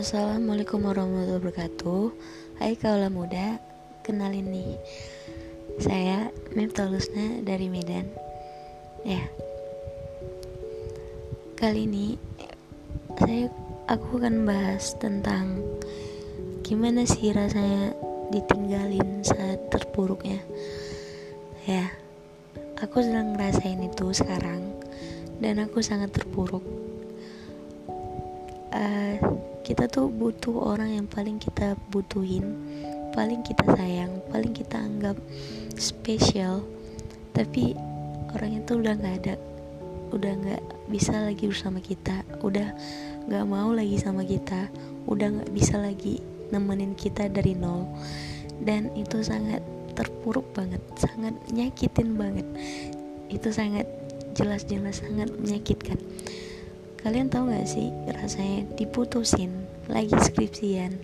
Assalamualaikum warahmatullahi wabarakatuh. Hai kaula muda Kenalin nih. Saya Mifta Lusna dari Medan. Ya. Kali ini Saya Aku akan bahas tentang Gimana sih rasanya Ditinggalin saat terpuruknya. Ya. Aku sedang ngerasain itu sekarang Dan aku sangat terpuruk. Uh, kita tuh butuh orang yang paling kita butuhin paling kita sayang paling kita anggap spesial. Tapi orang itu udah nggak ada udah nggak bisa lagi bersama kita udah nggak mau lagi sama kita udah nggak bisa lagi nemenin kita dari nol. Dan itu sangat terpuruk banget sangat nyakitin banget. Itu sangat jelas-jelas sangat menyakitkan Kalian tahu gak sih rasanya diputusin lagi skripsian,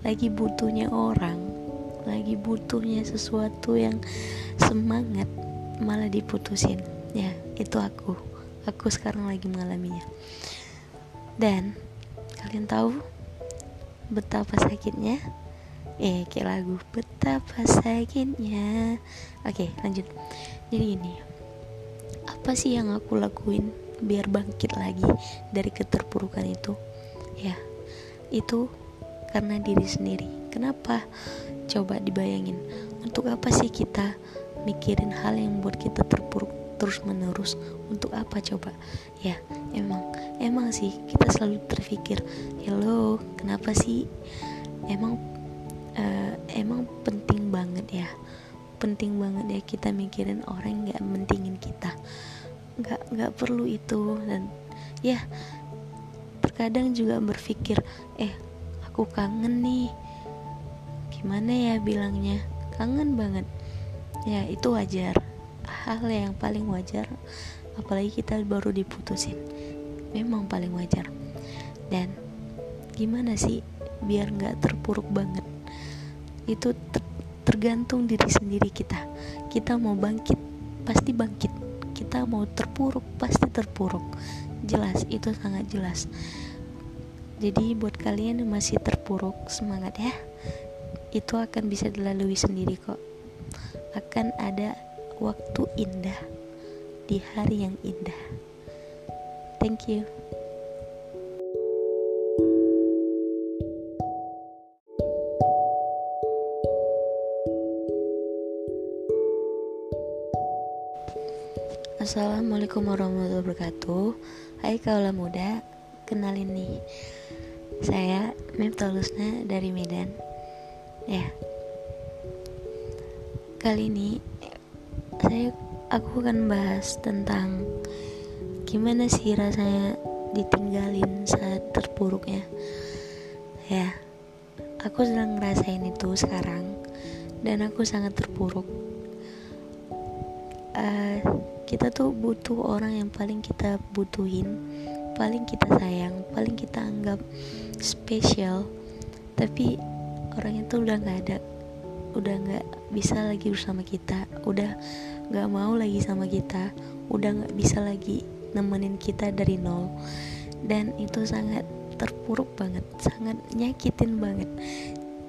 lagi butuhnya orang, lagi butuhnya sesuatu yang semangat malah diputusin. Ya, itu aku. Aku sekarang lagi mengalaminya. Dan kalian tahu betapa sakitnya? Eh, kayak lagu betapa sakitnya. Oke, lanjut. Jadi ini apa sih yang aku lakuin biar bangkit lagi dari keterpurukan itu. Ya itu karena diri sendiri. Kenapa? Coba dibayangin untuk apa sih kita mikirin hal yang buat kita terpuruk terus menerus untuk apa coba? Ya emang emang sih kita selalu terpikir hello kenapa sih? Emang uh, emang penting banget ya. Penting banget ya kita mikirin orang nggak mentingin kita nggak nggak perlu itu. Dan ya terkadang juga berpikir eh aku kangen nih. Gimana ya bilangnya? Kangen banget. Ya itu wajar. Hal yang paling wajar apalagi kita baru diputusin memang paling wajar. Dan gimana sih biar nggak terpuruk banget? Itu ter tergantung diri sendiri kita. Kita mau bangkit pasti bangkit kita mau terpuruk pasti terpuruk. Jelas itu sangat jelas. Jadi buat kalian yang masih terpuruk semangat ya. Itu akan bisa dilalui sendiri kok. Akan ada waktu indah di hari yang indah. Thank you Assalamualaikum warahmatullahi wabarakatuh. Hai kaula muda Kenalin nih. Saya Lusna dari Medan. Ya. Kali ini Saya Aku akan bahas tentang Gimana sih rasanya Ditinggalin saat terpuruknya. Ya. Aku sedang ngerasain itu sekarang Dan aku sangat terpuruk. Uh, kita tuh butuh orang yang paling kita butuhin paling kita sayang paling kita anggap spesial. Tapi orang itu udah nggak ada udah nggak bisa lagi bersama kita udah nggak mau lagi sama kita udah nggak bisa lagi nemenin kita dari nol. Dan itu sangat terpuruk banget sangat nyakitin banget.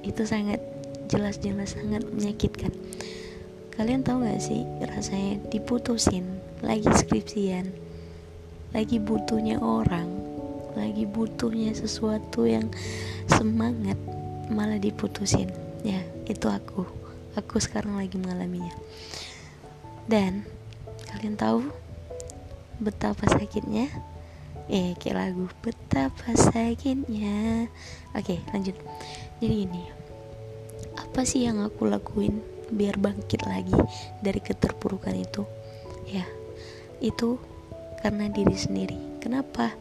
Itu sangat jelas-jelas sangat menyakitkan Kalian tahu gak sih rasanya diputusin lagi skripsian, lagi butuhnya orang, lagi butuhnya sesuatu yang semangat malah diputusin. Ya, itu aku. Aku sekarang lagi mengalaminya. Dan kalian tahu betapa sakitnya? Eh, kayak lagu betapa sakitnya. Oke, lanjut. Jadi ini apa sih yang aku lakuin biar bangkit lagi dari keterpurukan itu. Ya itu karena diri sendiri. Kenapa?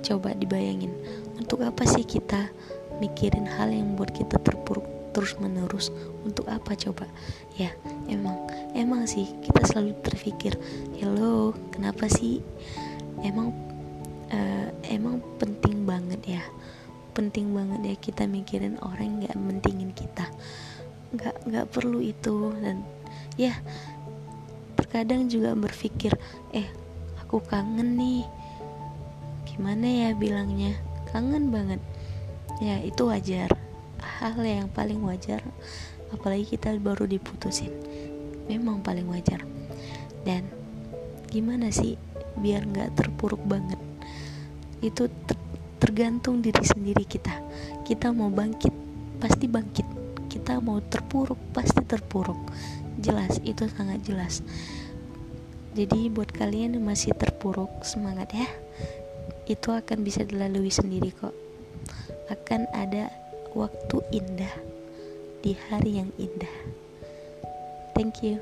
Coba dibayangin untuk apa sih kita mikirin hal yang buat kita terpuruk terus menerus untuk apa coba? Ya emang emang sih kita selalu terpikir hello kenapa sih? Emang uh, emang penting banget ya penting banget ya kita mikirin orang nggak mentingin kita nggak nggak perlu itu. Dan ya terkadang juga berpikir eh aku kangen nih. Gimana ya bilangnya? Kangen banget. Ya itu wajar. Hal yang paling wajar apalagi kita baru diputusin memang paling wajar. Dan gimana sih biar nggak terpuruk banget? Itu ter tergantung diri sendiri kita. Kita mau bangkit pasti bangkit kita mau terpuruk pasti terpuruk. Jelas itu sangat jelas. Jadi buat kalian yang masih terpuruk semangat ya. Itu akan bisa dilalui sendiri kok. Akan ada waktu indah di hari yang indah. Thank you